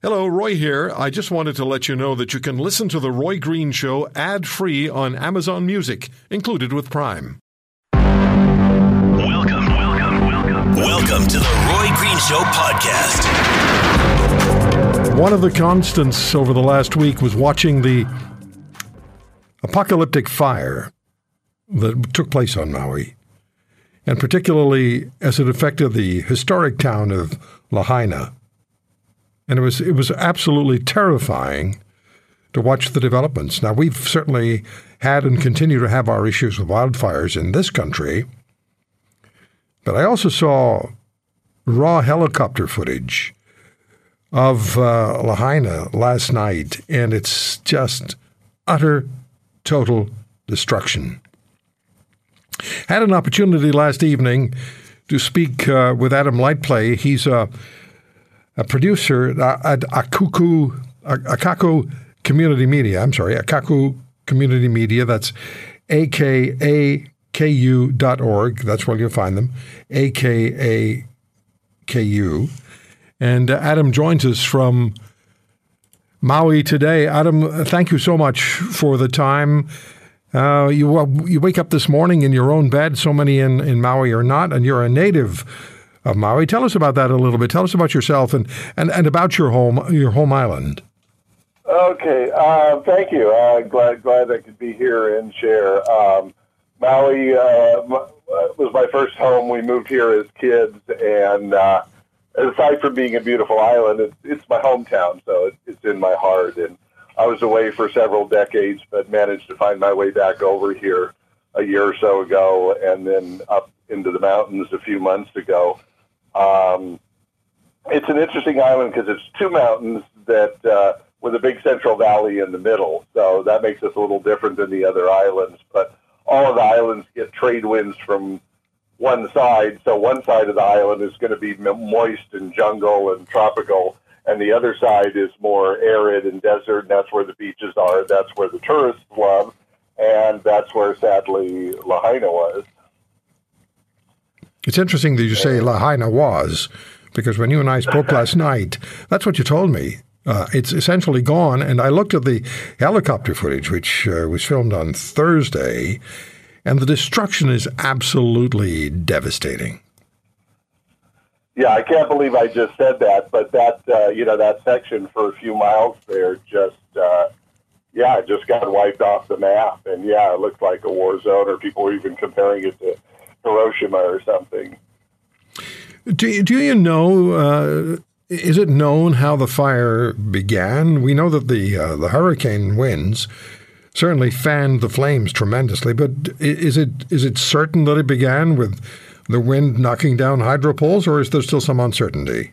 Hello, Roy here. I just wanted to let you know that you can listen to The Roy Green Show ad free on Amazon Music, included with Prime. Welcome, welcome, welcome. Welcome to the Roy Green Show podcast. One of the constants over the last week was watching the apocalyptic fire that took place on Maui, and particularly as it affected the historic town of Lahaina and it was it was absolutely terrifying to watch the developments. Now we've certainly had and continue to have our issues with wildfires in this country, but I also saw raw helicopter footage of uh, Lahaina last night, and it's just utter, total destruction. Had an opportunity last evening to speak uh, with Adam Lightplay. He's a a producer at Akuku, Akaku Community Media. I'm sorry, Akaku Community Media. That's akaku.org. That's where you'll find them. A-K-A-K-U. And uh, Adam joins us from Maui today. Adam, thank you so much for the time. Uh, you you wake up this morning in your own bed. So many in, in Maui are not, and you're a native of Maui. Tell us about that a little bit. Tell us about yourself and, and, and about your home your home island. Okay, uh, thank you. Uh, glad glad I could be here and share. Um, Maui uh, uh was my first home. We moved here as kids, and uh, aside from being a beautiful island, it's, my hometown, so it, it's in my heart. And I was away for several decades, but managed to find my way back over here a year or so ago, and then up into the mountains a few months ago. Um, it's an interesting island because it's two mountains that uh, with a big central valley in the middle. So that makes us a little different than the other islands. But all of the islands get trade winds from one side. So one side of the island is going to be moist and jungle and tropical, and the other side is more arid and desert. And that's where the beaches are. That's where the tourists love, and that's where sadly Lahaina was. It's interesting that you say Lahaina was, because when you and I spoke last night, that's what you told me. Uh, it's essentially gone. And I looked at the helicopter footage, which uh, was filmed on Thursday, and the destruction is absolutely devastating. Yeah, I can't believe I just said that, but that uh, you know that section for a few miles there just uh, yeah just got wiped off the map, and yeah, it looked like a war zone, or people were even comparing it to Hiroshima or something. Do, do you know, uh, is it known how the fire began? We know that the, uh, the hurricane winds certainly fanned the flames tremendously, but is it, is it certain that it began with the wind knocking down hydro poles, or is there still some uncertainty?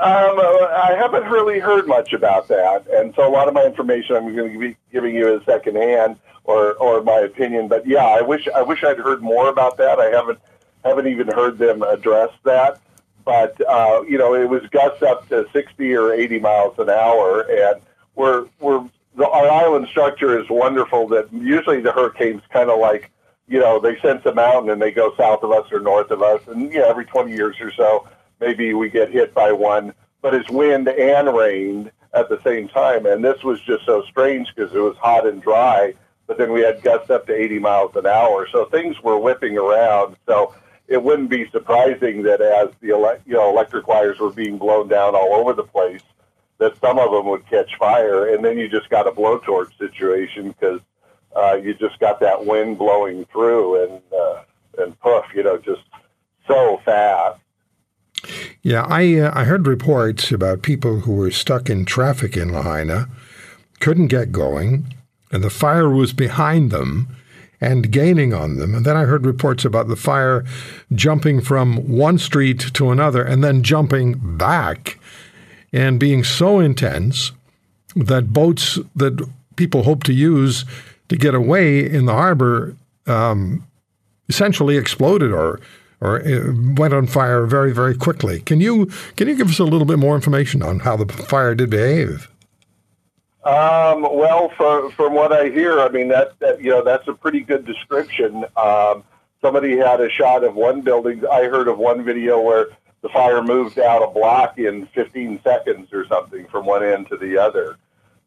Um, I haven't really heard much about that, and so a lot of my information I'm going to be giving you is secondhand or or my opinion. But yeah, I wish I wish I'd heard more about that. I haven't haven't even heard them address that. But uh, you know, it was gusts up to 60 or 80 miles an hour, and we're we're the, our island structure is wonderful. That usually the hurricanes kind of like you know they sense a mountain and they go south of us or north of us, and you know every 20 years or so maybe we get hit by one. But it's wind and rain at the same time, and this was just so strange because it was hot and dry but then we had gusts up to 80 miles an hour. So things were whipping around. So it wouldn't be surprising that as the ele- you know electric wires were being blown down all over the place, that some of them would catch fire, and then you just got a blowtorch situation because uh, you just got that wind blowing through and uh, and poof, you know, just so fast. Yeah, I uh, I heard reports about people who were stuck in traffic in Lahaina, couldn't get going, and the fire was behind them and gaining on them. And then I heard reports about the fire jumping from one street to another and then jumping back and being so intense that boats that people hope to use to get away in the harbor um, essentially exploded or or uh, went on fire very very quickly. Can you can you give us a little bit more information on how the fire did behave? Um, well, from from what I hear, I mean that, that you know that's a pretty good description. Um, somebody had a shot of one building. I heard of one video where the fire moved out a block in 15 seconds or something from one end to the other.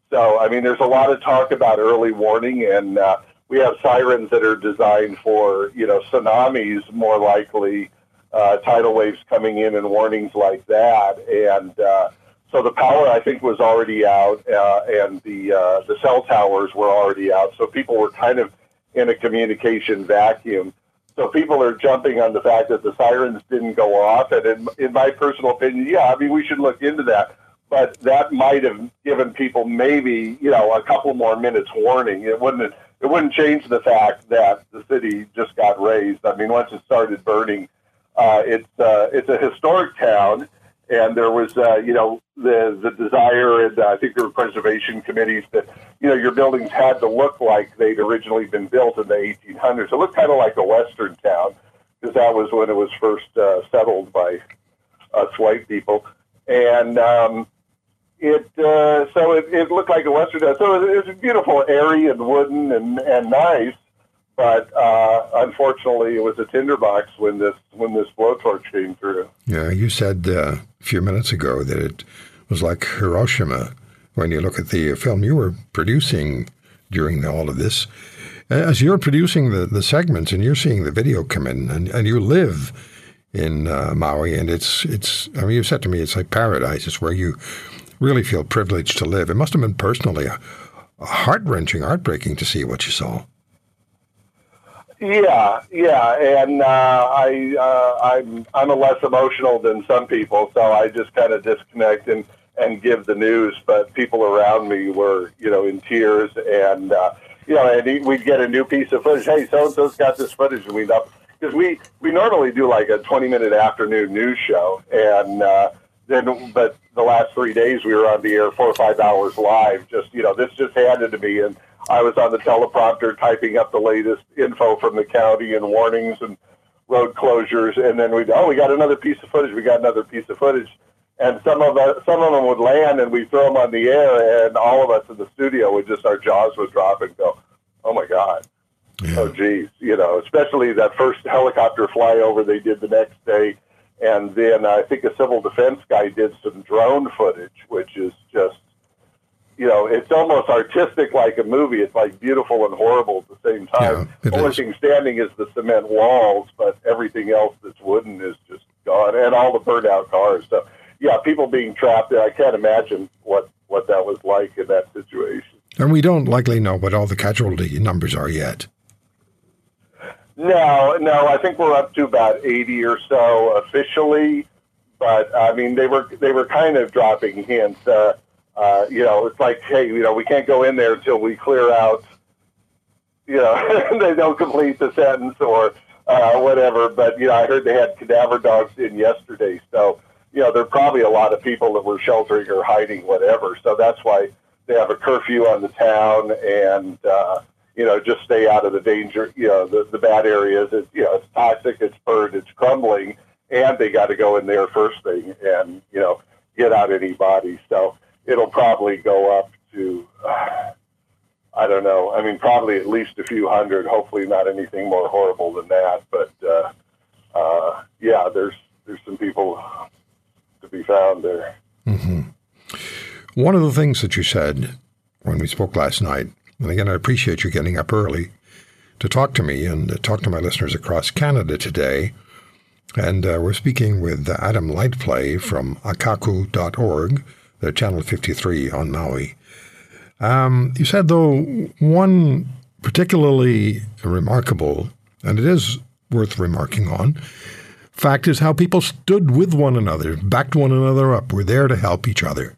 So, I mean, there's a lot of talk about early warning, and uh, we have sirens that are designed for, you know, tsunamis more likely, uh, tidal waves coming in and warnings like that. And uh, so the power, I think, was already out, uh, and the uh, the cell towers were already out. So people were kind of in a communication vacuum. So people are jumping on the fact that the sirens didn't go off, and in, in my personal opinion, yeah, I mean we should look into that. But that might have given people maybe you know a couple more minutes warning. It wouldn't it wouldn't change the fact that the city just got razed. I mean, once it started burning, uh, it's uh, it's a historic town, and there was uh, you know the the desire, and uh, I think there were preservation committees that you know your buildings had to look like they'd originally been built in the 1800s. It looked kind of like a western town because that was when it was first uh, settled by us white people, and um, it uh, so it, it looked like a western. So it, it was beautiful, airy and wooden and and nice. But uh, unfortunately, it was a tinderbox when this when this blowtorch came through. Yeah, you said uh, a few minutes ago that it was like Hiroshima when you look at the film you were producing during all of this. As you're producing the, the segments and you're seeing the video come in, and, and you live in uh, Maui, and it's it's. I mean, you said to me it's like paradise. It's where you really feel privileged to live. It must have been personally a heart wrenching, heartbreaking to see what you saw. Yeah, yeah, and uh, I uh, I'm I'm a less emotional than some people, so I just kind of disconnect and and give the news. But people around me were you know in tears, and uh, you know, and we'd get a new piece of footage. Hey, so and so's got this footage, and we'd up because we we normally do like a 20 minute afternoon news show, and uh, then but the last three days we were on the air four or five hours live. Just you know, this just handed to me. And I was on the teleprompter typing up the latest info from the county and warnings and road closures, and then we oh we got another piece of footage, we got another piece of footage, and some of us, some of them would land and we throw them on the air, and all of us in the studio would just our jaws would drop and go, oh my god, yeah. oh geez, you know, especially that first helicopter flyover they did the next day, and then I think a civil defense guy did some drone footage, which is just you know, it's almost artistic like a movie. It's like beautiful and horrible at the same time. Yeah, the only is. thing standing is the cement walls, but everything else that's wooden is just gone, and all the burned out cars. So, yeah, people being trapped there. I can't imagine what what that was like in that situation. And we don't likely know what all the casualty numbers are yet. No, no. I think we're up to about eighty or so officially, but I mean they were they were kind of dropping hints. Uh, uh, you know, it's like, hey, you know, we can't go in there until we clear out, you know, they don't complete the sentence or uh, whatever. But, you know, I heard they had cadaver dogs in yesterday. So, you know, there are probably a lot of people that were sheltering or hiding, whatever. So that's why they have a curfew on the town and, uh, you know, just stay out of the danger, you know, the, the bad areas. It's, you know, it's toxic, it's burned, it's crumbling, and they got to go in there first thing and, you know, get out any bodies. So, it'll probably go up to, uh, I don't know. I mean, probably at least a few hundred. Hopefully, not anything more horrible than that. But uh, uh, yeah, there's there's some people to be found there. Mm-hmm. One of the things that you said when we spoke last night, and again, I appreciate you getting up early to talk to me and talk to my listeners across Canada today. And uh, we're speaking with Adam Lightplay from akaku.org the Channel 53 on Maui. Um, you said, though, one particularly remarkable, and it is worth remarking on, fact is how people stood with one another, backed one another up, were there to help each other.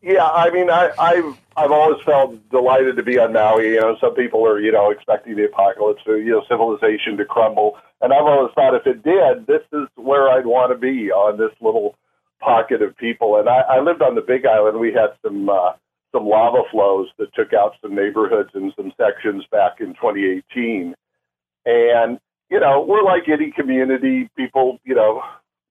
Yeah, I mean, I, I've I've always felt delighted to be on Maui. You know, some people are you know expecting the apocalypse, or, you know, civilization to crumble, and I've always thought if it did, this is where I'd want to be on this little pocket of people. And I, I lived on the Big Island. We had some uh, some lava flows that took out some neighborhoods and some sections back in 2018. And you know, we're like any community. People, you know,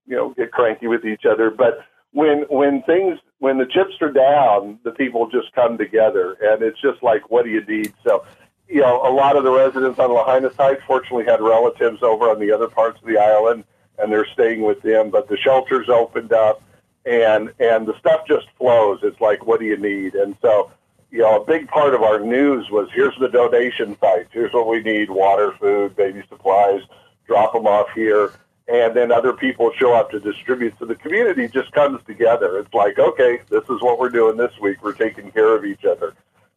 you know, get cranky with each other. But when when things when the chips are down, the people just come together, and it's just like, what do you need? So you know, a lot of the residents on Lahaina side fortunately had relatives over on the other parts of the island, and they're staying with them. But the shelters opened up, and and the stuff just flows. It's like, what do you need? And so, you know, a big part of our news was here's the donation site. Here's what we need: water, food, baby supplies. Drop them off here and then other people show up to distribute. So the community just comes together. It's like, okay, this is what we're doing this week. We're taking care of each other.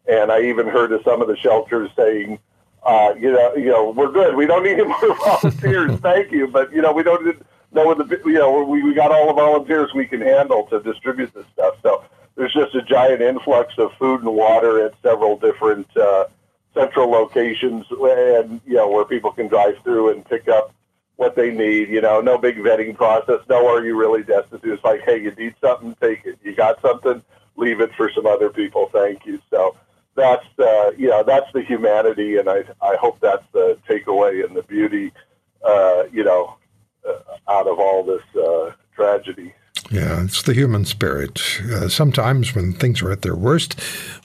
And I even heard of some of the shelters saying, uh, you know, you know, we're good. We don't need any more volunteers. Thank you, but you know, we don't know what the you know we we got all the volunteers we can handle to distribute this stuff. So there's just a giant influx of food and water at several different uh, central locations, and you know where people can drive through and pick up what they need. You know, no big vetting process. No, are you really destitute? It's like, hey, you need something, take it. You got something, leave it for some other people. Thank you. So that's uh, you know that's the humanity, and I I hope that's the takeaway and the beauty, uh, you know, uh, out of all this uh, tragedy. Yeah, it's the human spirit. Uh, sometimes when things are at their worst,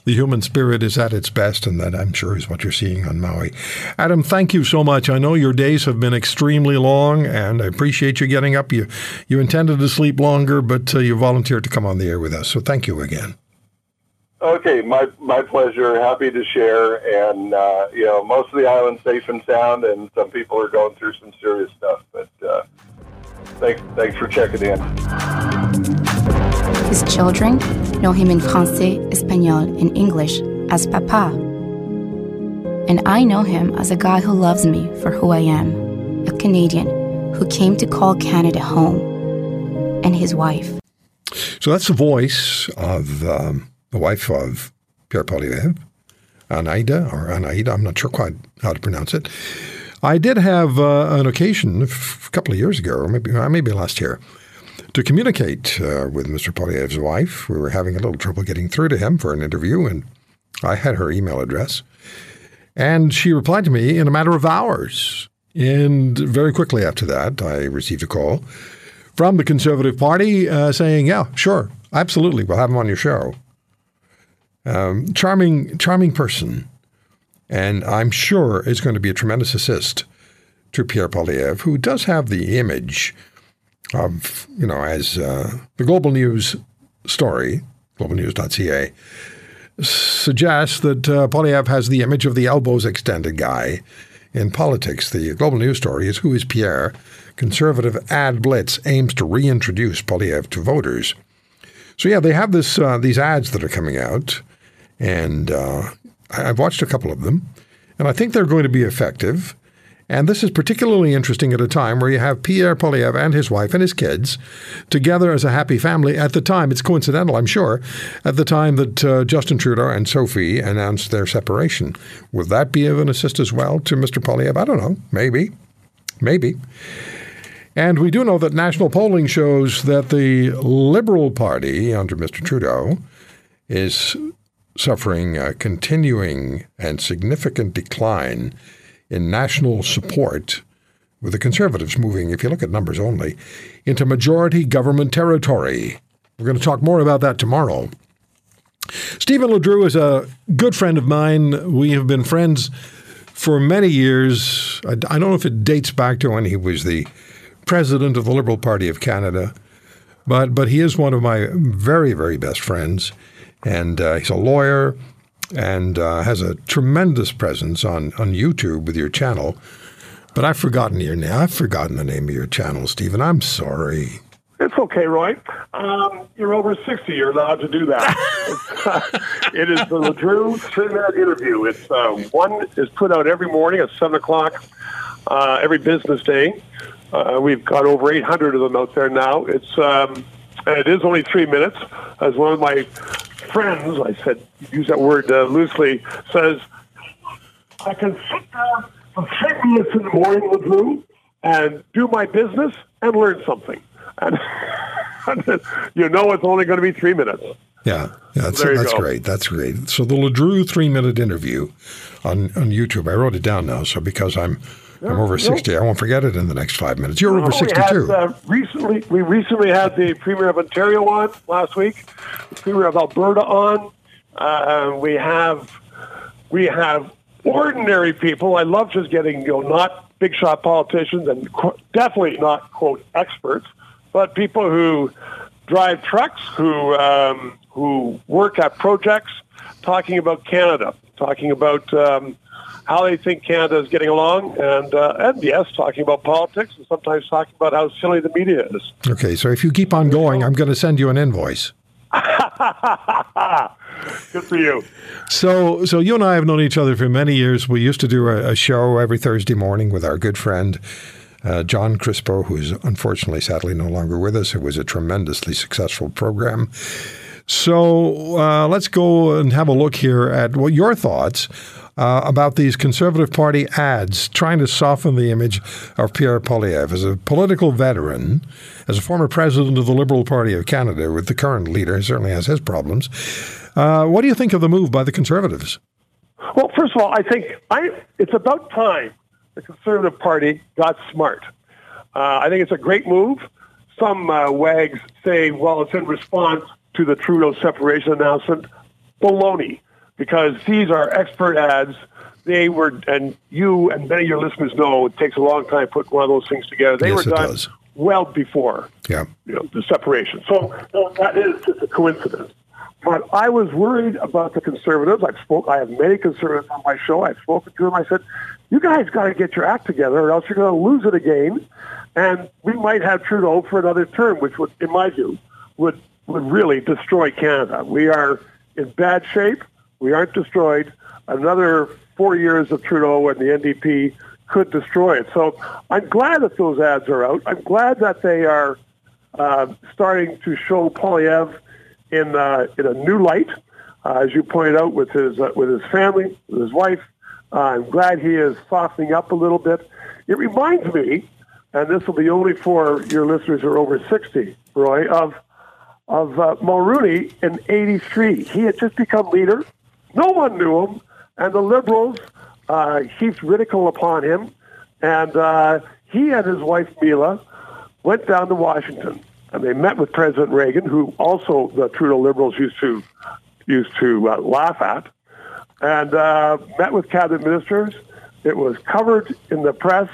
the human spirit is at its best, and that I'm sure is what you're seeing on Maui. Adam, thank you so much. I know your days have been extremely long, and I appreciate you getting up. You you intended to sleep longer, but uh, you volunteered to come on the air with us. So thank you again. Okay, my my pleasure. Happy to share, and uh, you know, most of the island's safe and sound, and some people are going through some serious stuff, but. Thanks, thanks for checking in. His children know him in Francais, Espanol, and English as Papa. And I know him as a guy who loves me for who I am, a Canadian who came to call Canada home, and his wife. So that's the voice of um, the wife of Pierre Poilievre, Anaida, or Anaida, I'm not sure quite how to pronounce it. I did have uh, an occasion a couple of years ago, or maybe uh, maybe last year, to communicate uh, with Mr. Poilievre's wife. We were having a little trouble getting through to him for an interview, and I had her email address. And she replied to me in a matter of hours. And very quickly after that, I received a call from the Conservative Party uh, saying, "Yeah, sure, absolutely, we'll have him on your show." Um, charming, charming person and I'm sure is going to be a tremendous assist to Pierre Poilievre, who does have the image of, you know, as uh, the Global News story, globalnews.ca, suggests that uh, Poilievre has the image of the elbows extended guy in politics. The Global News story is Who is Pierre? Conservative ad blitz aims to reintroduce Poilievre to voters. So, yeah, they have this uh, these ads that are coming out, and uh, I've watched a couple of them, and I think they're going to be effective. And this is particularly interesting at a time where you have Pierre Poilievre and his wife and his kids together as a happy family. At the time, it's coincidental, I'm sure, at the time that uh, Justin Trudeau and Sophie announced their separation. Would that be of an assist as well to Mr. Poilievre? I don't know. Maybe. Maybe. And we do know that national polling shows that the Liberal Party under Mr. Trudeau is suffering a continuing and significant decline in national support, with the Conservatives moving, if you look at numbers only, into majority government territory. We're going to talk more about that tomorrow. Stephen LeDrew is a good friend of mine. We have been friends for many years. I, don't know if it dates back to when he was the president of the Liberal Party of Canada, but but he is one of my very very best friends and uh, he's a lawyer and uh, has a tremendous presence on on YouTube with your channel. But I've forgotten your name. I've forgotten the name of your channel, Stephen. I'm sorry. It's okay, Roy. Um, you're over 60. You're allowed to do that. it is the LeDrew three-minute interview. It's uh, one is put out every morning at 7 o'clock uh, every business day. Uh, we've got over 800 of them out there now. It's um, it is only three minutes. As one of my friends, I said, use that word uh, loosely, says, I can sit down for 10 minutes in the morning with you and do my business and learn something. And you know it's only going to be three minutes. Yeah, yeah, that's, so that's great. That's great. So the LeDrew three-minute interview on, on YouTube, I wrote it down now, so because I'm – I'm over 60. I won't forget it in the next five minutes. You're over 62. Had, uh, recently, we recently had the Premier of Ontario on last week, the Premier of Alberta on. Uh, we have we have ordinary people. I love just getting, you know, not big shot politicians and qu- definitely not, quote, experts, but people who drive trucks, who, um, who work at projects, talking about Canada, talking about um, how they think Canada is getting along, and, uh, and yes, talking about politics, and sometimes talking about how silly the media is. Okay, so if you keep on going, I'm going to send you an invoice. Good for you. So, so you and I have known each other for many years. We used to do a, a show every Thursday morning with our good friend uh, John Crispo, who's unfortunately, sadly, no longer with us. It was a tremendously successful program. So uh, let's go and have a look here at what your thoughts uh, about these Conservative Party ads trying to soften the image of Pierre Poilievre as a political veteran, as a former president of the Liberal Party of Canada, with the current leader, certainly has his problems. Uh, what do you think of the move by the Conservatives? Well, first of all, I think I, it's about time the Conservative Party got smart. Uh, I think it's a great move. Some uh, wags say, well, it's in response to the Trudeau separation announcement. Baloney, because these are expert ads. They were, and you and many of your listeners know it takes a long time to put one of those things together. They Yes, were done does. well before Yeah. you know, the separation. So no, that is just a coincidence. But I was worried about the conservatives. I've spoke. I have many conservatives on my show. I've spoken to them. I said, "You guys got to get your act together, or else you're going to lose it again." And we might have Trudeau for another term, which would, in my view, would would really destroy Canada. We are in bad shape. We aren't destroyed. Another four years of Trudeau and the NDP could destroy it. So I'm glad that those ads are out. I'm glad that they are uh, starting to show Poilievre in uh, in a new light, uh, as you pointed out with his uh, with his family, with his wife. Uh, I'm glad he is softening up a little bit. It reminds me, and this will be only for your listeners who are over 60, Roy, of of uh, Mulroney in '83. He had just become leader. No one knew him, and the Liberals uh, heaped ridicule upon him. And uh, he and his wife Mila went down to Washington, and they met with President Reagan, who also the Trudeau Liberals used to used to uh, laugh at, and uh, met with cabinet ministers. It was covered in the press,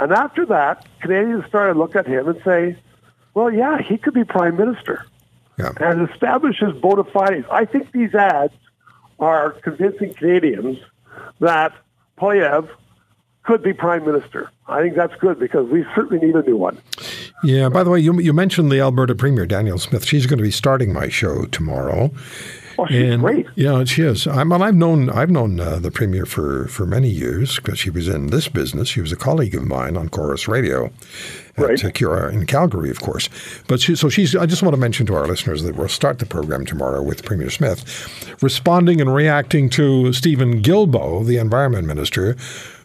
and after that, Canadians started to look at him and say, "Well, yeah, he could be prime minister." Yeah. and establish his bona fides. I think these ads are convincing Canadians that Poilievre could be prime minister. I think that's good because we certainly need a new one. Yeah. By the way, you you mentioned the Alberta Premier Danielle Smith. She's going to be starting my show tomorrow. Oh, she's and great. yeah, she is. I'm, well, I've known I've known uh, the premier for for many years because she was in this business. She was a colleague of mine on Corus Radio, Right. at uh, Cura in Calgary, of course. But she, so she's. I just want to mention to our listeners that we'll start the program tomorrow with Premier Smith, responding and reacting to Steven Guilbeault, the Environment Minister,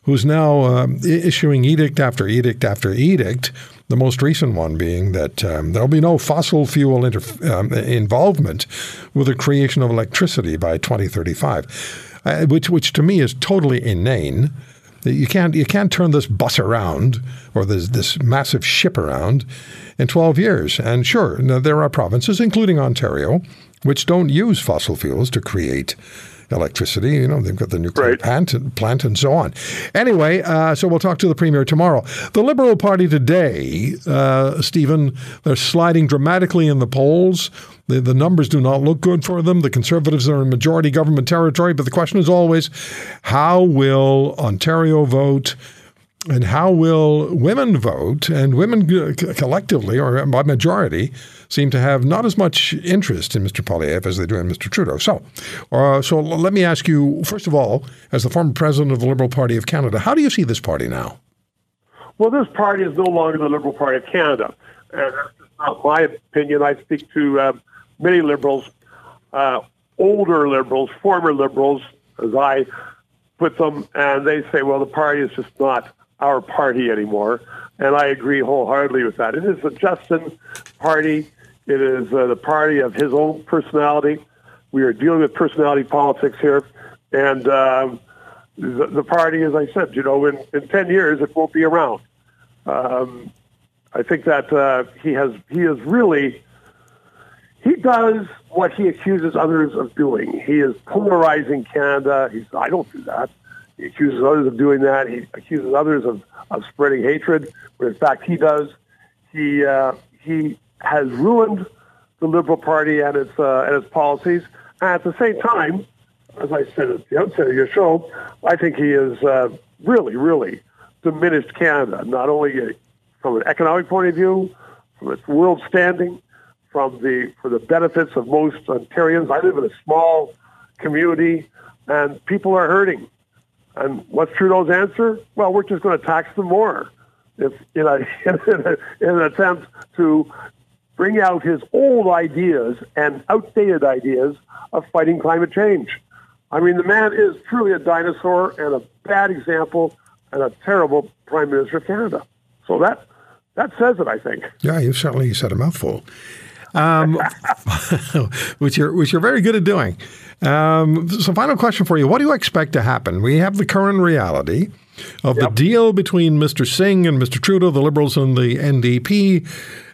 who's now i- issuing edict after edict after edict. The most recent one being that um, there'll be no fossil fuel inter- um, involvement with the creation of electricity by 2035, uh, which, which to me is totally inane. You can't you can't turn this bus around or this this massive ship around in 12 years. And sure, there are provinces, including Ontario, which don't use fossil fuels to create electricity. You know, they've got the nuclear Right. plant, and, plant and so on. Anyway, uh, so we'll talk to the premier tomorrow. The Liberal Party today, uh, Stephen, they're sliding dramatically in the polls. The, the numbers do not look good for them. The Conservatives are in majority government territory. But the question is always, how will Ontario vote? And how will women vote? And women collectively, or by majority, seem to have not as much interest in Mr. Poilievre as they do in Mr. Trudeau. So, uh, so let me ask you, first of all, as the former president of the Liberal Party of Canada, how do you see this party now? Well, this party is no longer the Liberal Party of Canada. And that's not my opinion. I speak to um, many liberals, uh, older liberals, former liberals, as I put them, and they say, well, the party is just not our party anymore. And I agree wholeheartedly with that. It is the Justin party. It is uh, the party of his own personality. We are dealing with personality politics here. And um, the, the party, as I said, you know, in, in 10 years, it won't be around. Um, I think that uh, he has he is really he does what he accuses others of doing. He is polarizing Canada. He's I don't do that. He accuses others of doing that. He accuses others of, of spreading hatred, when in fact he does. He uh, he has ruined the Liberal Party and its uh, and its policies. And at the same time, as I said at the outset of your show, I think he has uh, really, really diminished Canada, not only from an economic point of view, from its world standing, from the for the benefits of most Ontarians. I live in a small community, and people are hurting. And what's Trudeau's answer? Well, we're just going to tax them more. If in, a, in, a, in an attempt to bring out his old ideas and outdated ideas of fighting climate change. I mean, the man is truly a dinosaur and a bad example and a terrible Prime Minister of Canada. So that that says it, I think. Yeah, you've certainly said a mouthful, um, which you're which you're very good at doing. Um, so, final question for you: What do you expect to happen? We have the current reality of yep. the deal between Mr. Singh and Mr. Trudeau, the Liberals and the NDP.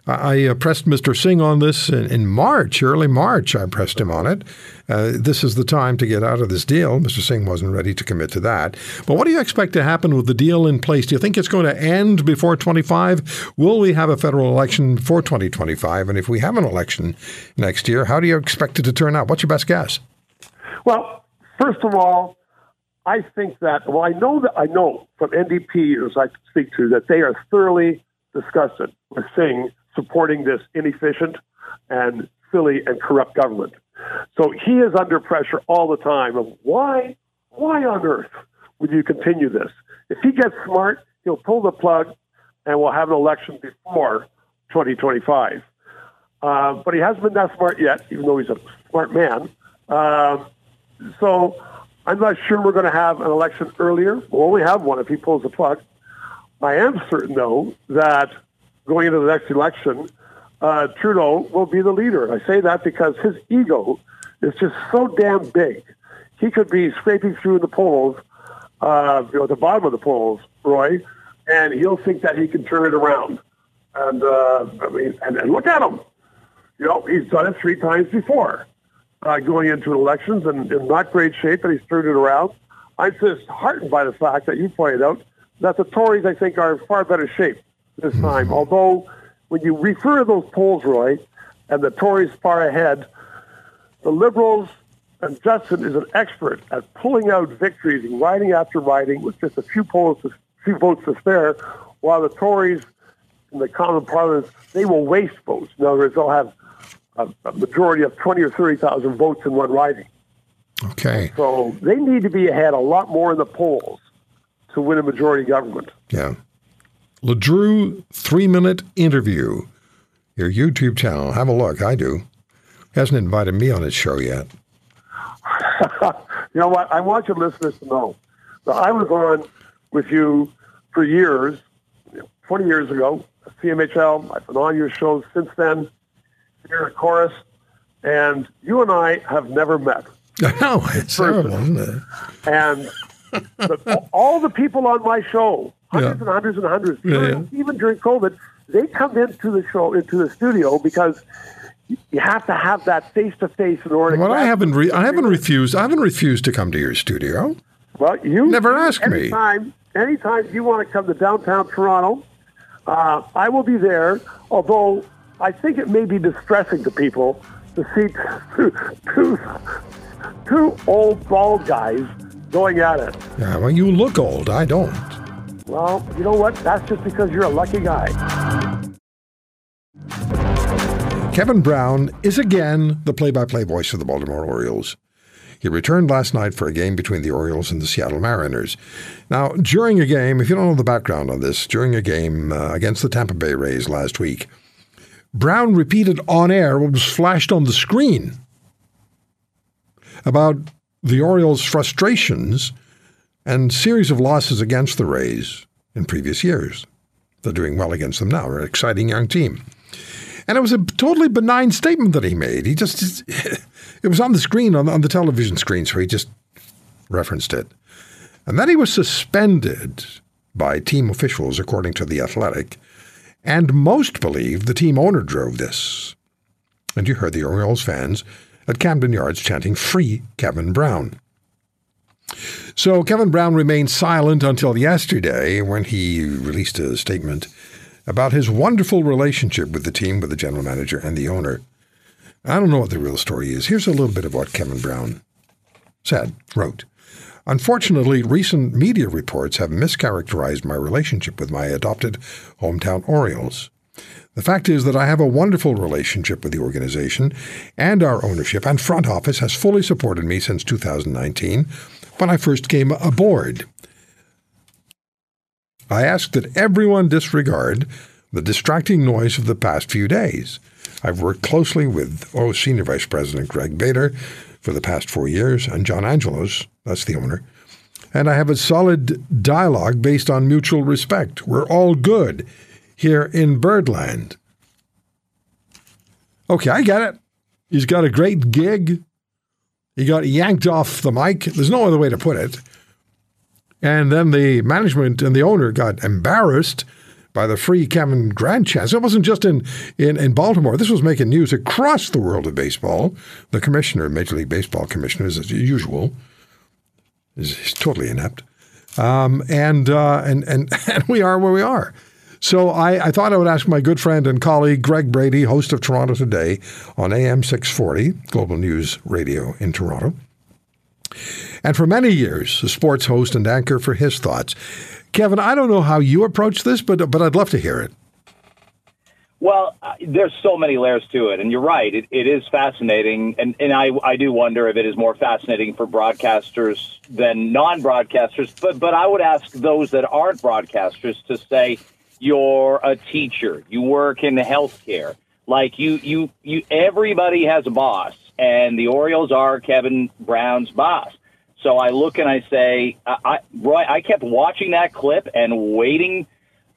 I uh, pressed Mr. Singh on this in, in, March, early March. I pressed him on it. Uh, this is the time to get out of this deal. Mr. Singh wasn't ready to commit to that. But what do you expect to happen with the deal in place? Do you think it's going to end before 25? Will we have a federal election before 2025? And if we have an election next year, how do you expect it to turn out? What's your best guess? Well, first of all, I think that, well, I know that I know from NDP, as I speak to, that they are thoroughly disgusted with Singh supporting this inefficient and silly and corrupt government. So he is under pressure all the time of why, why on earth would you continue this? If he gets smart, he'll pull the plug and we'll have an election before 2025. Uh, but he hasn't been that smart yet, even though he's a smart man. Uh, so I'm not sure we're going to have an election earlier. We'll only have one if he pulls the plug. I am certain, though, that going into the next election, uh, Trudeau will be the leader. I say that because his ego is just so damn big. He could be scraping through the polls, uh, you know, at the bottom of the polls, Roy, and he'll think that he can turn it around. And uh, I mean, and, and look at him. You know, he's done it three times before, uh, going into elections and in not great shape, but he's turned it around. I'm just heartened by the fact that you pointed out that the Tories, I think, are in far better shape this time. Although, when you refer to those polls, Roy, and the Tories far ahead, the Liberals and Justin is an expert at pulling out victories in riding after riding with just a few polls, a few votes to spare, while the Tories in the common parlance they will waste votes. In other words, they'll have a, a majority of twenty or thirty thousand votes in one riding. Okay. So they need to be ahead a lot more in the polls to win a majority government. Yeah. LeDrew three minute interview, your YouTube channel. Have a look. I do. Hasn't invited me on his show yet. you know what? I want your listeners to know that I was on with you for years, 20 years ago, at CHML. I've been on your show since then, here at Corus. and you and I have never met. No, it's terrible, isn't it? And the, all the people on my show hundreds yeah. and hundreds and hundreds. Yeah, yeah. Even during COVID, they come into the show, into the studio because you have to have that face to face in order. Well, I haven't, re- I haven't refused. I haven't refused to come to your studio. Well, you never asked anytime, me. Anytime you want to come to downtown Toronto, uh, I will be there. Although I think it may be distressing to people to see two, two, two old bald guys going at it. Yeah, well, you look old. I don't. Well, you know what? That's just because you're a lucky guy. Kevin Brown is again the play by play voice of the Baltimore Orioles. He returned last night for a game between the Orioles and the Seattle Mariners. Now, during a game, if you don't know the background on this, during a game uh, against the Tampa Bay Rays last week, Brown repeated on air what was flashed on the screen about the Orioles' frustrations and series of losses against the Rays in previous years. They're doing well against them now. They're an exciting young team. And it was a totally benign statement that he made. He just, it was on the screen, on, on the television screen, so he just referenced it. And then he was suspended by team officials, according to The Athletic. And most believe the team owner drove this. And you heard the Orioles fans at Camden Yards chanting, Free Kevin Brown. So Kevin Brown remained silent until yesterday when he released a statement about his wonderful relationship with the team, with the general manager and the owner. I don't know what the real story is. Here's a little bit of what Kevin Brown said, wrote. Unfortunately, recent media reports have mischaracterized my relationship with my adopted hometown Orioles. The fact is that I have a wonderful relationship with the organization, and our ownership and front office has fully supported me since 2019 when I first came aboard. I ask that everyone disregard the distracting noise of the past few days. I've worked closely with oh, Senior Vice President Greg Bader for the past four years, and John Angelos, that's the owner, and I have a solid dialogue based on mutual respect. We're all good here in Birdland. Okay, I get it. He's got a great gig. He got yanked off the mic. There's no other way to put it. And then the management and the owner got embarrassed by the free Kevin Brown chance. It wasn't just in, in, in Baltimore. This was making news across the world of baseball. The commissioner, Major League Baseball commissioner, as usual, is totally inept. Um, and, uh, and, and, and we are where we are. So I, I, thought I would ask my good friend and colleague Greg Brady, host of Toronto Today on AM 640, Global News Radio in Toronto, and for many years, a sports host and anchor for his thoughts. Kevin, I don't know how you approach this, but but I'd love to hear it. Well, uh, there's so many layers to it, and you're right. It, it is fascinating, and, and I, I do wonder if it is more fascinating for broadcasters than non-broadcasters. But but I would ask those that aren't broadcasters to say you're a teacher, you work in the healthcare, like you you you. Everybody has a boss, and the Orioles are Kevin Brown's boss. So I look and I say, I, I, Roy, I kept watching that clip and waiting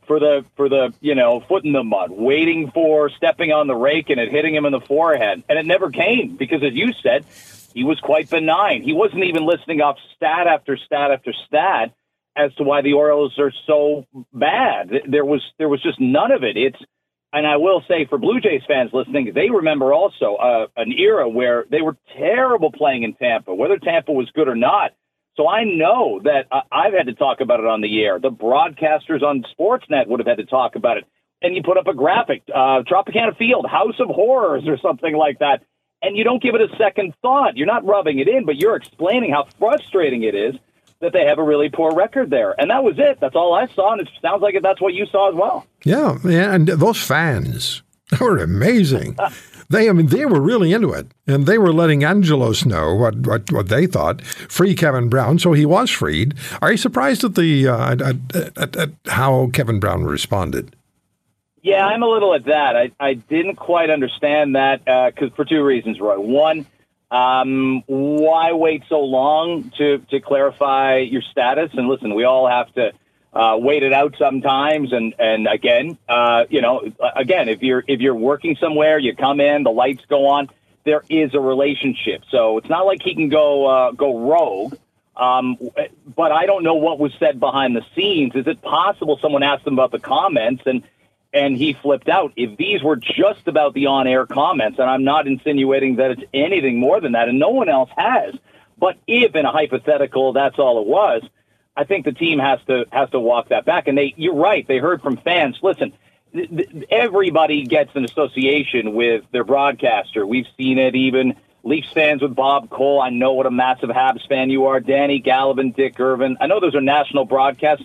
for the for the you know foot in the mud, waiting for stepping on the rake and it hitting him in the forehead, and it never came because, as you said, he was quite benign. He wasn't even listening off stat after stat after stat as to why the Orioles are so bad. There was there was just none of it. It's and I will say for Blue Jays fans listening, they remember also uh, an era where they were terrible playing in Tampa, whether Tampa was good or not. So I know that I've had to talk about it on the air. The broadcasters on Sportsnet would have had to talk about it. And you put up a graphic, uh, Tropicana Field, House of Horrors, or something like that. And you don't give it a second thought. You're not rubbing it in, but you're explaining how frustrating it is that they have a really poor record there. And that was it. That's all I saw. And it sounds like that's what you saw as well. Yeah. And those fans were amazing. They, I mean, they were really into it, and they were letting Angelos know what, what, what they thought. Free Kevin Brown, so he was freed. Are you surprised at the uh, at, at, at, how Kevin Brown responded? Yeah, I'm a little at that. I, I didn't quite understand that because uh, for two reasons, Roy. One, um, why wait so long to to clarify your status? And listen, we all have to uh, wait it out sometimes. And and again, uh, you know, again, if you're if you're working somewhere, you come in, the lights go on. There is a relationship, so it's not like he can go uh, go rogue. Um, but I don't know what was said behind the scenes. Is it possible someone asked him about the comments and and he flipped out? If these were just about the on-air comments, and I'm not insinuating that it's anything more than that, and no one else has. But if in a hypothetical that's all it was, I think the team has to has to walk that back. And they, you're right. They heard from fans. Listen, th- th- everybody gets an association with their broadcaster. We've seen it even. Leafs fans with Bob Cole. I know what a massive Habs fan you are. Danny Gallivan, Dick Irvin. I know those are national broadcasts,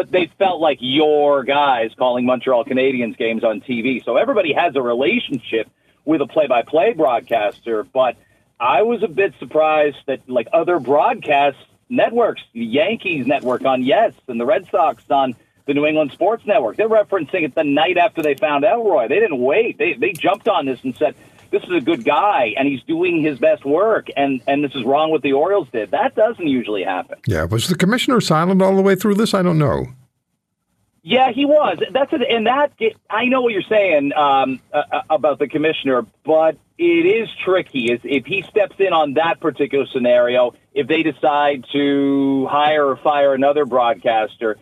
but they felt like your guys calling Montreal Canadiens games on TV. So everybody has a relationship with a play-by-play broadcaster. But I was a bit surprised that like other broadcast networks, the Yankees network on Yes, and the Red Sox on the New England Sports Network. They're referencing it the night after they found Elroy. They didn't wait. They they jumped on this and said, "This is a good guy, and he's doing his best work." And and this is wrong what the Orioles did. That doesn't usually happen. Yeah, was the commissioner silent all the way through this? I don't know. Yeah, he was. That's it. And that I know what you're saying um, uh, about the commissioner, but it is tricky. Is If he steps in on that particular scenario, if they decide to hire or fire another broadcaster,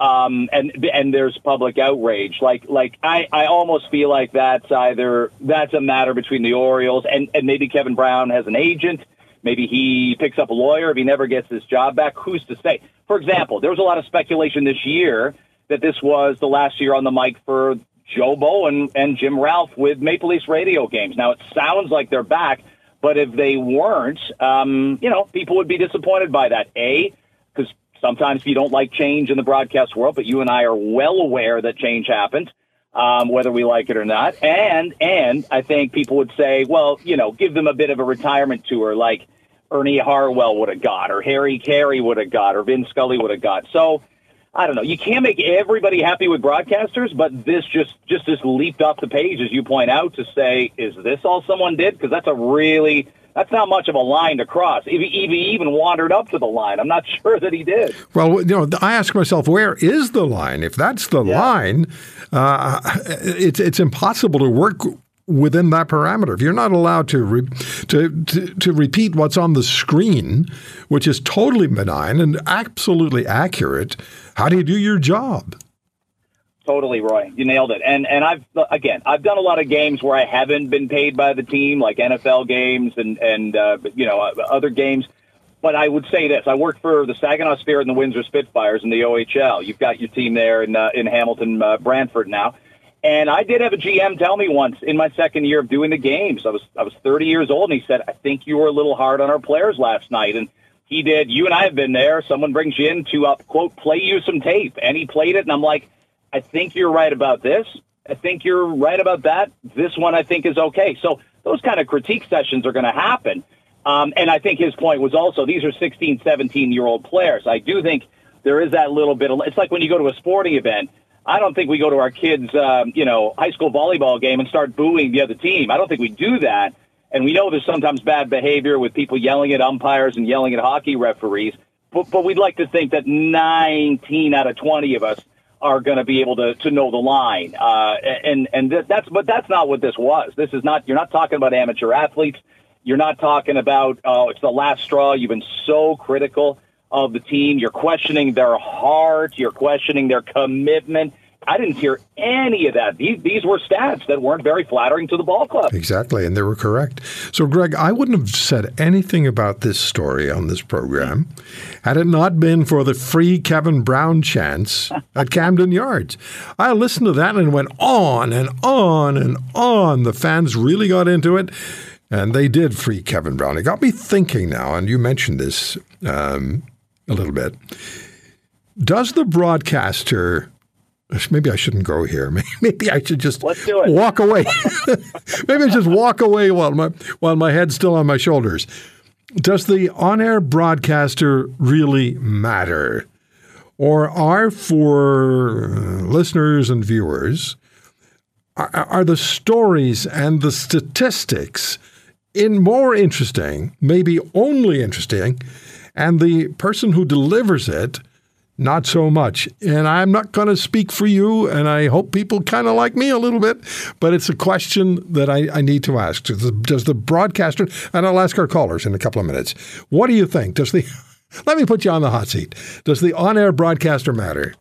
um, and and there's public outrage, like like I, I almost feel like that's either that's a matter between the Orioles and and maybe Kevin Brown has an agent Maybe he picks up a lawyer if he never gets his job back. Who's to say? For example, there was a lot of speculation this year that this was the last year on the mic for Joe Bowen and Jim Ralph with Maple Leafs radio games. Now, it sounds like they're back, but if they weren't, um, you know, people would be disappointed by that. A, sometimes you don't like change in the broadcast world, but you and I are well aware that change happens um, whether we like it or not. And and I think people would say, well, you know, give them a bit of a retirement tour, like Ernie Harwell would have got, or Harry Caray would have got, or Vin Scully would have got. So I don't know. You can't make everybody happy with broadcasters, but this just just just leaped off the page, as you point out, to say, is this all someone did? Because that's a really that's not much of a line to cross. If he, if he, even wandered up to the line, I'm not sure that he did. Well, you know, I ask myself, where is the line? If that's the yeah. line, uh, it's it's impossible to work within that parameter. If you're not allowed to, re- to, to, to repeat what's on the screen, which is totally benign and absolutely accurate, how do you do your job? Totally, Roy. You nailed it. And and I've again, I've done a lot of games where I haven't been paid by the team, like NFL games and and uh, you know other games. But I would say this: I worked for the Saginaw Spirit and the Windsor Spitfires in the OHL. You've got your team there in uh, in Hamilton, uh, Brantford now. And I did have a GM tell me once in my second year of doing the games. I was I was 30 years old, and he said, "I think you were a little hard on our players last night." And he did. You and I have been there. Someone brings you in to uh, quote play you some tape, and he played it, and I'm like I think you're right about this. I think you're right about that. This one I think is okay. So those kind of critique sessions are going to happen. Um, and I think his point was also these are 16, 17 year old players. I do think there is that little bit of, it's like when you go to a sporting event. I don't think we go to our kids, um, you know, high school volleyball game and start booing the other team. I don't think we do that. And we know there's sometimes bad behavior with people yelling at umpires and yelling at hockey referees. But, but we'd like to think that 19 out of 20 of us are going to be able to, to know the line. Uh, and and th- that's but that's not what this was. This is not. You're not talking about amateur athletes. You're not talking about oh, it's the last straw. You've been so critical of the team. You're questioning their heart. You're questioning their commitment. I didn't hear any of that. These, these were stats that weren't very flattering to the ball club. Exactly, and they were correct. So, Greg, I wouldn't have said anything about this story on this program had it not been for the free Kevin Brown chance at Camden Yards. I listened to that and went on and on and on. The fans really got into it. And they did free Kevin Brown. It got me thinking now, and you mentioned this um, a little bit. Does the broadcaster Maybe I shouldn't go here. Maybe I should just walk away. Maybe I just walk away while my while my head's still on my shoulders. Does the on-air broadcaster really matter? Or are for uh, listeners and viewers are, are the stories and the statistics in more interesting, maybe only interesting, and the person who delivers it not so much. And I'm not going to speak for you, and I hope people kind of like me a little bit, but it's a question that I, I need to ask. Does the, does the, broadcaster, and I'll ask our callers in a couple of minutes, what do you think? Does the, let me put you on the hot seat. Does the on air broadcaster matter?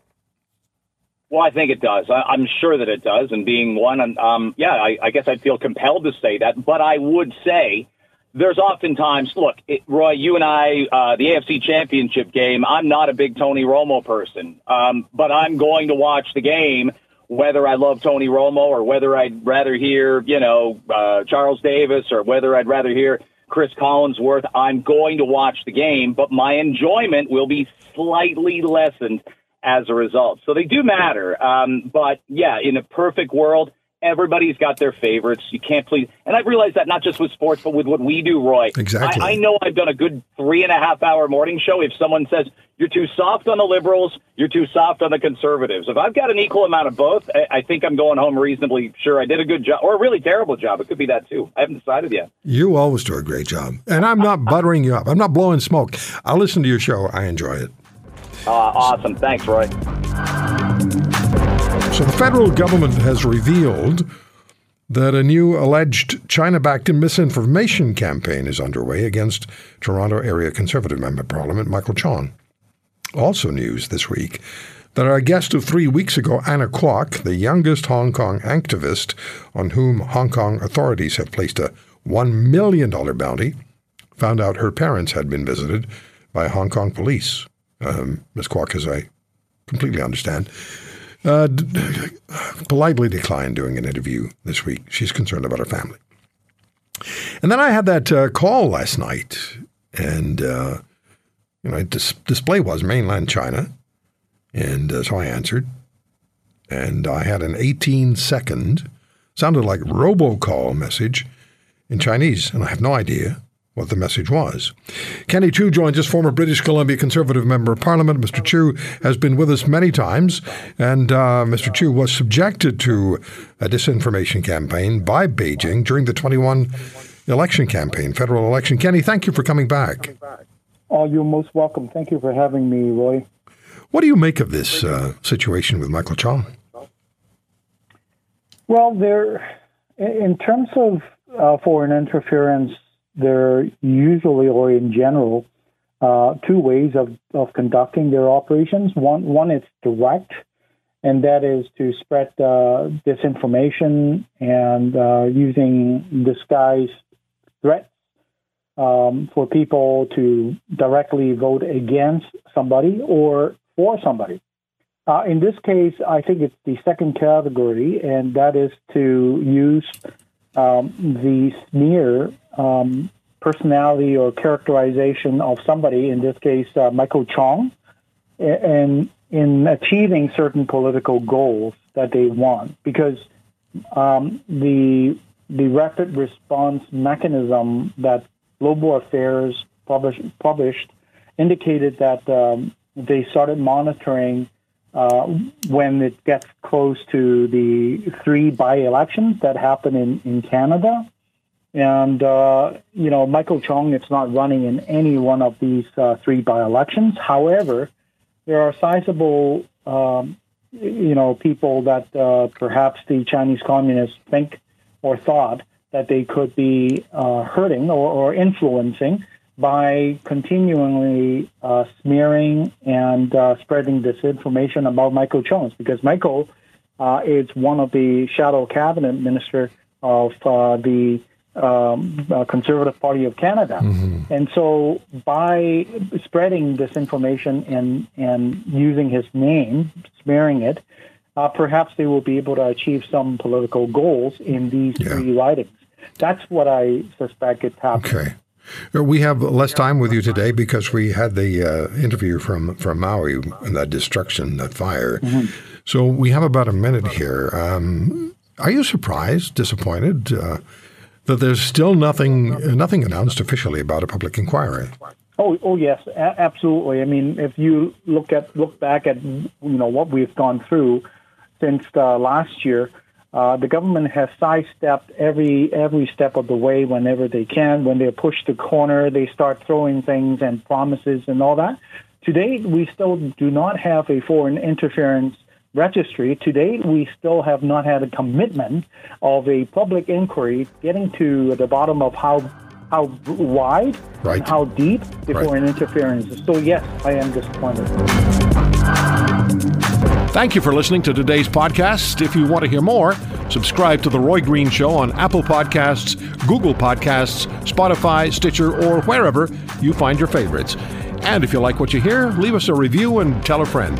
Well, I think it does. I, am sure that it does. And being one, um, yeah, I, I guess I feel compelled to say that. But I would say there's oftentimes, look, it, Roy, you and I, uh, the AFC Championship game, I'm not a big Tony Romo person, um, but I'm going to watch the game whether I love Tony Romo or whether I'd rather hear, you know, uh, Charles Davis or whether I'd rather hear Chris Collinsworth. I'm going to watch the game, but my enjoyment will be slightly lessened as a result. So they do matter. Um, but yeah, in a perfect world, everybody's got their favorites. You can't please. And I've realized that not just with sports, but with what we do, Roy. Exactly. I, I, know I've done a good three and a half hour morning show. If someone says you're too soft on the liberals, you're too soft on the conservatives. If I've got an equal amount of both, I, I think I'm going home reasonably sure I did a good job or a really terrible job. It could be that too. I haven't decided yet. You always do a great job. And I'm not buttering you up. I'm not blowing smoke. I'll listen to your show. I enjoy it. Uh, awesome. Thanks, Roy. So the federal government has revealed that a new alleged China backed misinformation campaign is underway against Toronto area Conservative Member of Parliament Michael Chong. Also, news this week that our guest of three weeks ago, Anna Kwok, the youngest Hong Kong activist on whom Hong Kong authorities have placed a $1 million bounty found out her parents had been visited by Hong Kong police. Um, Ms. Kwok, as I completely understand, uh, d- politely declined doing an interview this week. She's concerned about her family. And then I had that uh, call last night, and uh, you know, dis- display was mainland China, and uh, so I answered, and I had an 18 second, sounded like robocall message in Chinese, and I have no idea what the message was. Kenny Chiu joins us, former British Columbia Conservative Member of Parliament. Mr. Chiu has been with us many times, and uh, Mr. Chiu was subjected to a disinformation campaign by Beijing during the 21 election campaign, federal election. Kenny, thank you for coming back. Oh, you're most welcome. Thank you for having me, Roy. What do you make of this uh, situation with Michael Chong? Well, there, in terms of uh, foreign interference, there are usually, or in general, uh, two ways of, of conducting their operations. One, one is direct, and that is to spread uh, disinformation and uh, using disguised threats um, for people to directly vote against somebody or for somebody. Uh, in this case, I think it's the second category, and that is to use um, the smear um, personality or characterization of somebody, in this case, uh, Michael Chong, and in achieving certain political goals that they want. Because um, the the rapid response mechanism that Global Affairs published, published indicated that um, they started monitoring uh, when it gets close to the three by-elections that happen in, in Canada. And, uh, you know, Michael Chong is not running in any one of these uh, three by-elections. However, there are sizable, um, you know, people that uh, perhaps the Chinese communists think or thought that they could be uh, hurting or, or, influencing by continually uh, smearing and uh, spreading disinformation about Michael Chong, because Michael is one of the shadow cabinet minister of the um, uh, Conservative Party of Canada, mm-hmm. and so by spreading disinformation and and using his name, smearing it, perhaps they will be able to achieve some political goals in these yeah. three ridings. That's what I suspect it's happening. Okay. Uh, we have less time with you today because we had the uh, interview from, from Maui and that destruction, that fire. Mm-hmm. So we have about a minute here. Um, are you surprised, disappointed uh, that there's still nothing nothing announced officially about a public inquiry? Oh, oh yes, a- absolutely. I mean, if you look at look back at you know what we've gone through since uh, last year, uh, the government has sidestepped every every step of the way whenever they can. When they're pushed to corner, they start throwing things and promises and all that. Today, we still do not have a foreign interference registry. To date, we still have not had a commitment of a public inquiry getting to the bottom of how how wide right. and how deep the right. foreign interference. So yes, I am disappointed. Thank you for listening to today's podcast. If you want to hear more, subscribe to The Roy Green Show on Apple Podcasts, Google Podcasts, Spotify, Stitcher, or wherever you find your favorites. And if you like what you hear, leave us a review and tell a friend.